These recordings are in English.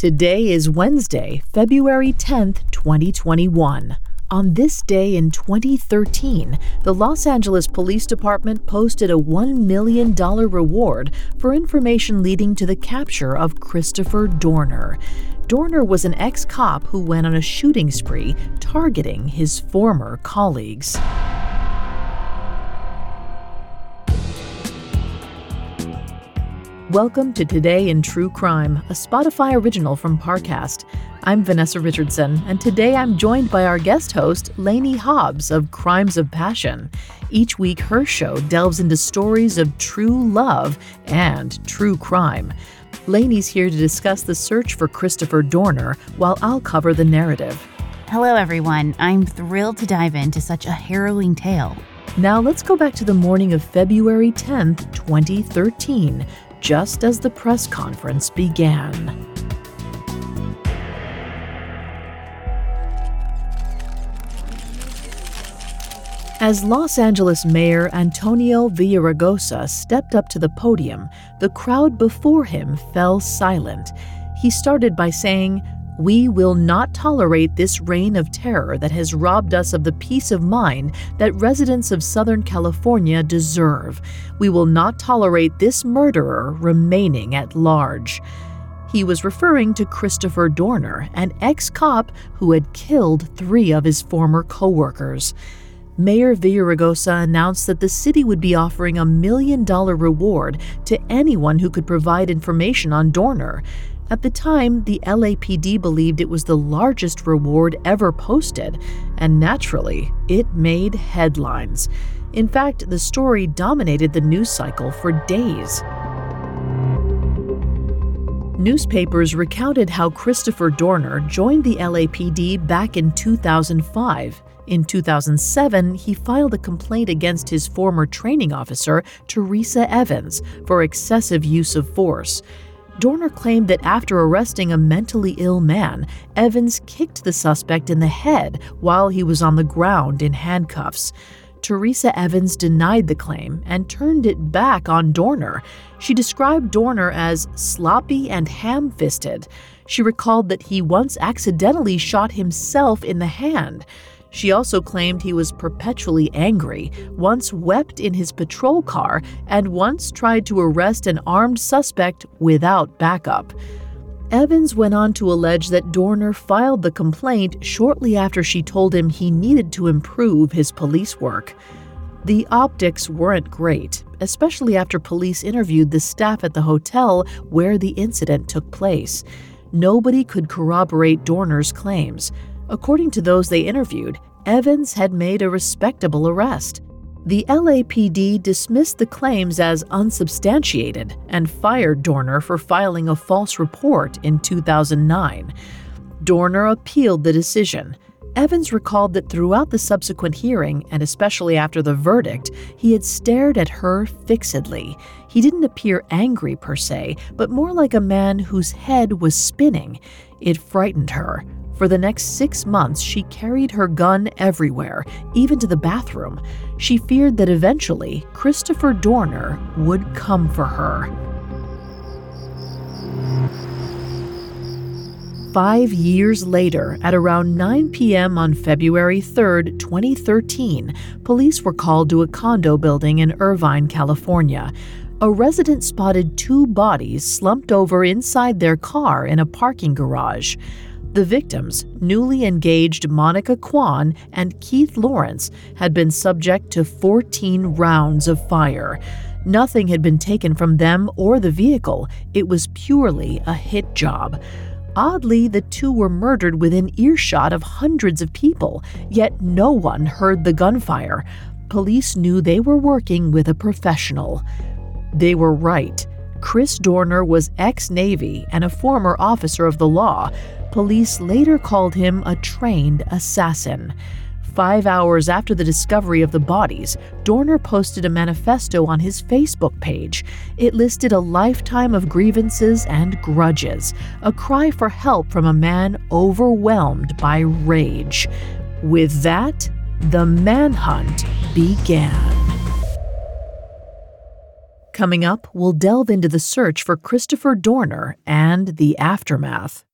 Today is Wednesday, February 10th, 2021. On this day in 2013, the Los Angeles Police Department posted a $1 million reward for information leading to the capture of Christopher Dorner. Dorner was an ex cop who went on a shooting spree targeting his former colleagues. Welcome to Today in True Crime, a Spotify original from Parcast. I'm Vanessa Richardson, and today I'm joined by our guest host, Lanie Hobbs of Crimes of Passion. Each week, her show delves into stories of true love and true crime. Lanie's here to discuss the search for Christopher Dorner, while I'll cover the narrative. Hello, everyone. I'm thrilled to dive into such a harrowing tale. Now let's go back to the morning of February 10th, 2013 just as the press conference began. As Los Angeles Mayor Antonio Villaraigosa stepped up to the podium, the crowd before him fell silent. He started by saying, we will not tolerate this reign of terror that has robbed us of the peace of mind that residents of Southern California deserve. We will not tolerate this murderer remaining at large. He was referring to Christopher Dorner, an ex cop who had killed three of his former coworkers. Mayor Villaraigosa announced that the city would be offering a million dollar reward to anyone who could provide information on Dorner. At the time, the LAPD believed it was the largest reward ever posted, and naturally, it made headlines. In fact, the story dominated the news cycle for days. Newspapers recounted how Christopher Dorner joined the LAPD back in 2005. In 2007, he filed a complaint against his former training officer, Teresa Evans, for excessive use of force. Dorner claimed that after arresting a mentally ill man, Evans kicked the suspect in the head while he was on the ground in handcuffs. Teresa Evans denied the claim and turned it back on Dorner. She described Dorner as sloppy and ham fisted. She recalled that he once accidentally shot himself in the hand. She also claimed he was perpetually angry, once wept in his patrol car, and once tried to arrest an armed suspect without backup. Evans went on to allege that Dorner filed the complaint shortly after she told him he needed to improve his police work. The optics weren't great, especially after police interviewed the staff at the hotel where the incident took place. Nobody could corroborate Dorner's claims. According to those they interviewed, Evans had made a respectable arrest. The LAPD dismissed the claims as unsubstantiated and fired Dorner for filing a false report in 2009. Dorner appealed the decision. Evans recalled that throughout the subsequent hearing, and especially after the verdict, he had stared at her fixedly. He didn't appear angry per se, but more like a man whose head was spinning. It frightened her. For the next six months, she carried her gun everywhere, even to the bathroom. She feared that eventually Christopher Dorner would come for her. Five years later, at around 9 p.m. on February 3, 2013, police were called to a condo building in Irvine, California. A resident spotted two bodies slumped over inside their car in a parking garage. The victims, newly engaged Monica Quan and Keith Lawrence, had been subject to 14 rounds of fire. Nothing had been taken from them or the vehicle, it was purely a hit job. Oddly, the two were murdered within earshot of hundreds of people, yet no one heard the gunfire. Police knew they were working with a professional. They were right. Chris Dorner was ex Navy and a former officer of the law. Police later called him a trained assassin. Five hours after the discovery of the bodies, Dorner posted a manifesto on his Facebook page. It listed a lifetime of grievances and grudges, a cry for help from a man overwhelmed by rage. With that, the manhunt began. Coming up, we'll delve into the search for Christopher Dorner and the aftermath.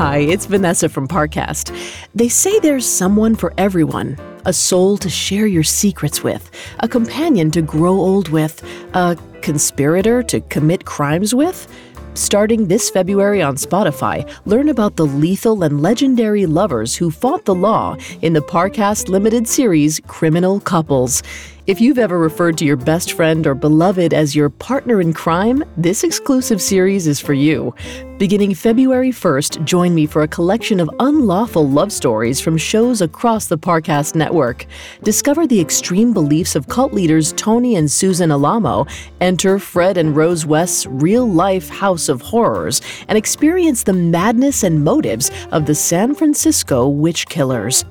Hi, it's Vanessa from Parcast. They say there's someone for everyone a soul to share your secrets with, a companion to grow old with, a conspirator to commit crimes with. Starting this February on Spotify, learn about the lethal and legendary lovers who fought the law in the Parcast limited series Criminal Couples. If you've ever referred to your best friend or beloved as your partner in crime, this exclusive series is for you. Beginning February 1st, join me for a collection of unlawful love stories from shows across the Parcast network. Discover the extreme beliefs of cult leaders Tony and Susan Alamo, enter Fred and Rose West's real life house of horrors, and experience the madness and motives of the San Francisco witch killers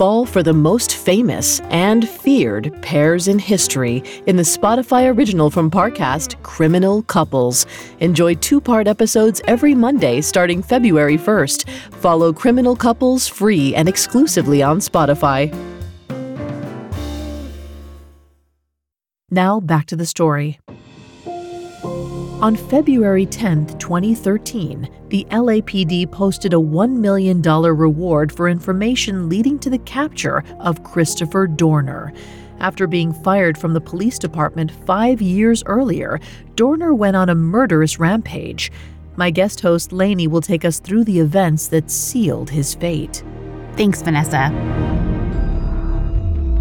fall for the most famous and feared pairs in history in the Spotify original from Parcast, Criminal Couples. Enjoy two part episodes every Monday starting February 1st. Follow Criminal Couples free and exclusively on Spotify. Now back to the story. On February 10, 2013, the LAPD posted a $1 million reward for information leading to the capture of Christopher Dorner. After being fired from the police department five years earlier, Dorner went on a murderous rampage. My guest host, Lanie, will take us through the events that sealed his fate. Thanks, Vanessa.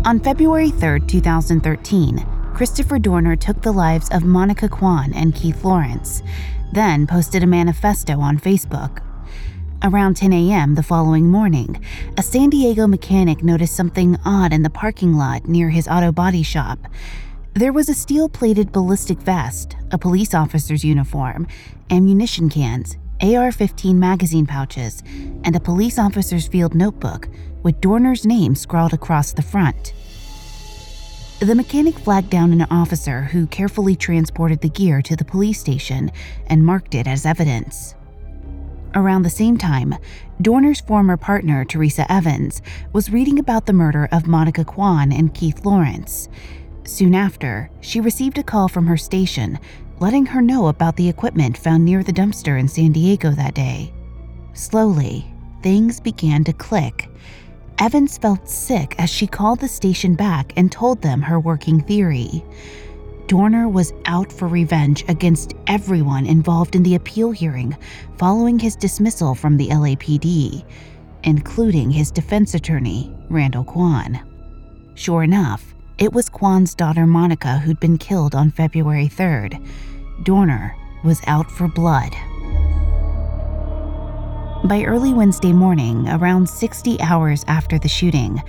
On February 3, 2013, Christopher Dorner took the lives of Monica Quan and Keith Lawrence, then posted a manifesto on Facebook. Around 10 a.m. the following morning, a San Diego mechanic noticed something odd in the parking lot near his auto body shop. There was a steel plated ballistic vest, a police officer's uniform, ammunition cans, AR 15 magazine pouches, and a police officer's field notebook with Dorner's name scrawled across the front. The mechanic flagged down an officer who carefully transported the gear to the police station and marked it as evidence. Around the same time, Dorner's former partner, Teresa Evans, was reading about the murder of Monica Quan and Keith Lawrence. Soon after, she received a call from her station letting her know about the equipment found near the dumpster in San Diego that day. Slowly, things began to click Evans felt sick as she called the station back and told them her working theory. Dorner was out for revenge against everyone involved in the appeal hearing following his dismissal from the LAPD, including his defense attorney, Randall Quan. Sure enough, it was Quan's daughter Monica who'd been killed on February 3rd. Dorner was out for blood. By early Wednesday morning, around 60 hours after the shooting,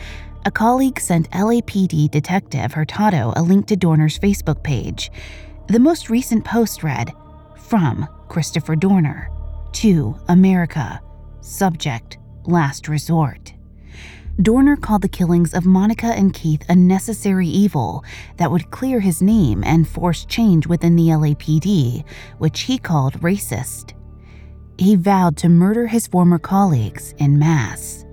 a colleague sent LAPD detective Hurtado a link to Dorner's Facebook page. The most recent post read, From Christopher Dorner to America. Subject Last Resort. Dorner called the killings of Monica and Keith a necessary evil that would clear his name and force change within the LAPD, which he called racist he vowed to murder his former colleagues in mass.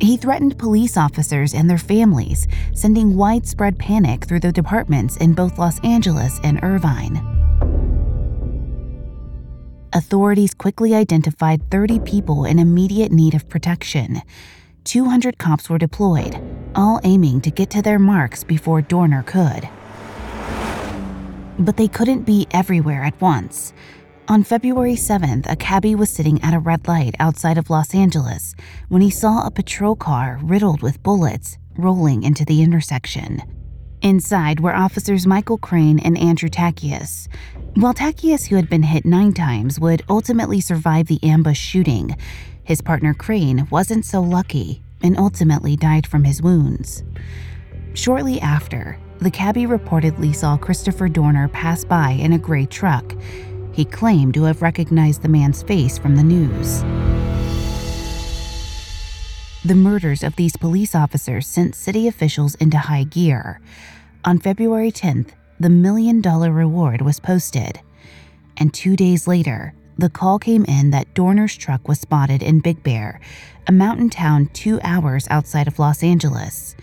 He threatened police officers and their families, sending widespread panic through the departments in both Los Angeles and Irvine. Authorities quickly identified 30 people in immediate need of protection. 200 cops were deployed, all aiming to get to their marks before Dorner could. But they couldn't be everywhere at once. On February 7th, a cabbie was sitting at a red light outside of Los Angeles when he saw a patrol car riddled with bullets rolling into the intersection. Inside were officers Michael Crain and Andrew Tachias. While Tachias, who had been hit nine times, would ultimately survive the ambush shooting, his partner Crain wasn't so lucky and ultimately died from his wounds. Shortly after, the cabbie reportedly saw Christopher Dorner pass by in a gray truck he claimed to have recognized the man's face from the news. The murders of these police officers sent city officials into high gear. On February 10th, the million dollar reward was posted. And two days later, the call came in that Dorner's truck was spotted in Big Bear, a mountain town two hours outside of Los Angeles.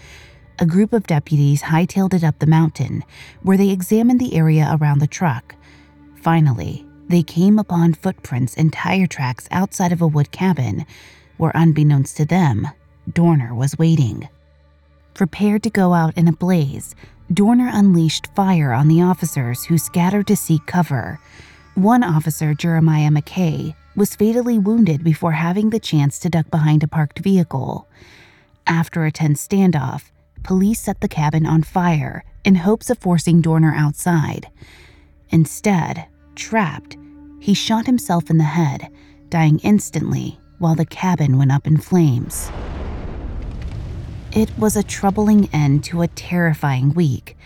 A group of deputies hightailed it up the mountain, where they examined the area around the truck Finally, they came upon footprints and tire tracks outside of a wood cabin where, unbeknownst to them, Dorner was waiting. Prepared to go out in a blaze, Dorner unleashed fire on the officers who scattered to seek cover. One officer, Jeremiah MacKay, was fatally wounded before having the chance to duck behind a parked vehicle. After a tense standoff, police set the cabin on fire in hopes of forcing Dorner outside. Instead, trapped, he shot himself in the head, dying instantly while the cabin went up in flames. It was a troubling end to a terrifying week.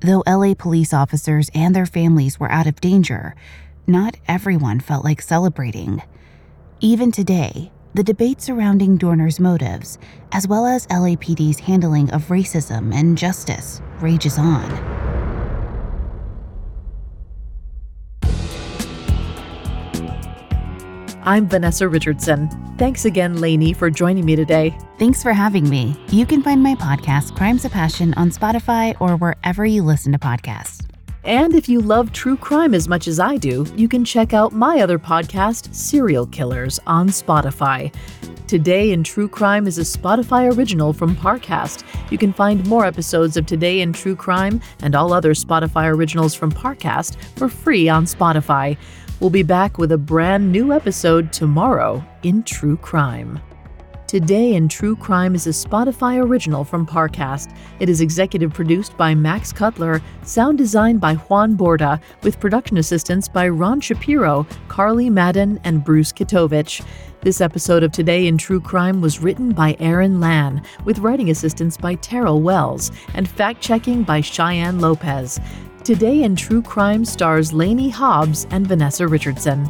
Though LA police officers and their families were out of danger, not everyone felt like celebrating. Even today, the debate surrounding Dorner's motives, as well as LAPD's handling of racism and justice, rages on. I'm Vanessa Richardson. Thanks again, Lanie, for joining me today. Thanks for having me. You can find my podcast, Crimes of Passion, on Spotify or wherever you listen to podcasts. And if you love true crime as much as I do, you can check out my other podcast, Serial Killers, on Spotify. Today in True Crime is a Spotify original from Parcast. You can find more episodes of Today in True Crime and all other Spotify originals from Parcast for free on Spotify. We'll be back with a brand new episode tomorrow in True Crime. Today in True Crime is a Spotify original from Parcast. It is executive produced by Max Cutler, sound designed by Juan Borda, with production assistance by Ron Shapiro, Carly Madden, and Bruce Kitovich. This episode of Today in True Crime was written by Aaron Lan, with writing assistance by Terrell Wells, and fact checking by Cheyenne Lopez. Today in True Crime stars Lanie Hobbs and Vanessa Richardson.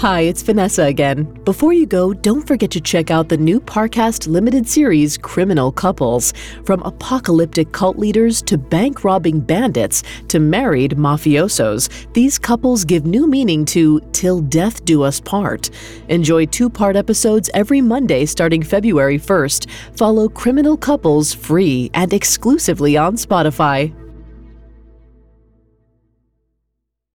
Hi, it's Vanessa again. Before you go, don't forget to check out the new Parcast limited series, Criminal Couples. From apocalyptic cult leaders to bank robbing bandits to married mafiosos, these couples give new meaning to Till Death Do Us Part. Enjoy two part episodes every Monday starting February 1st. Follow Criminal Couples free and exclusively on Spotify.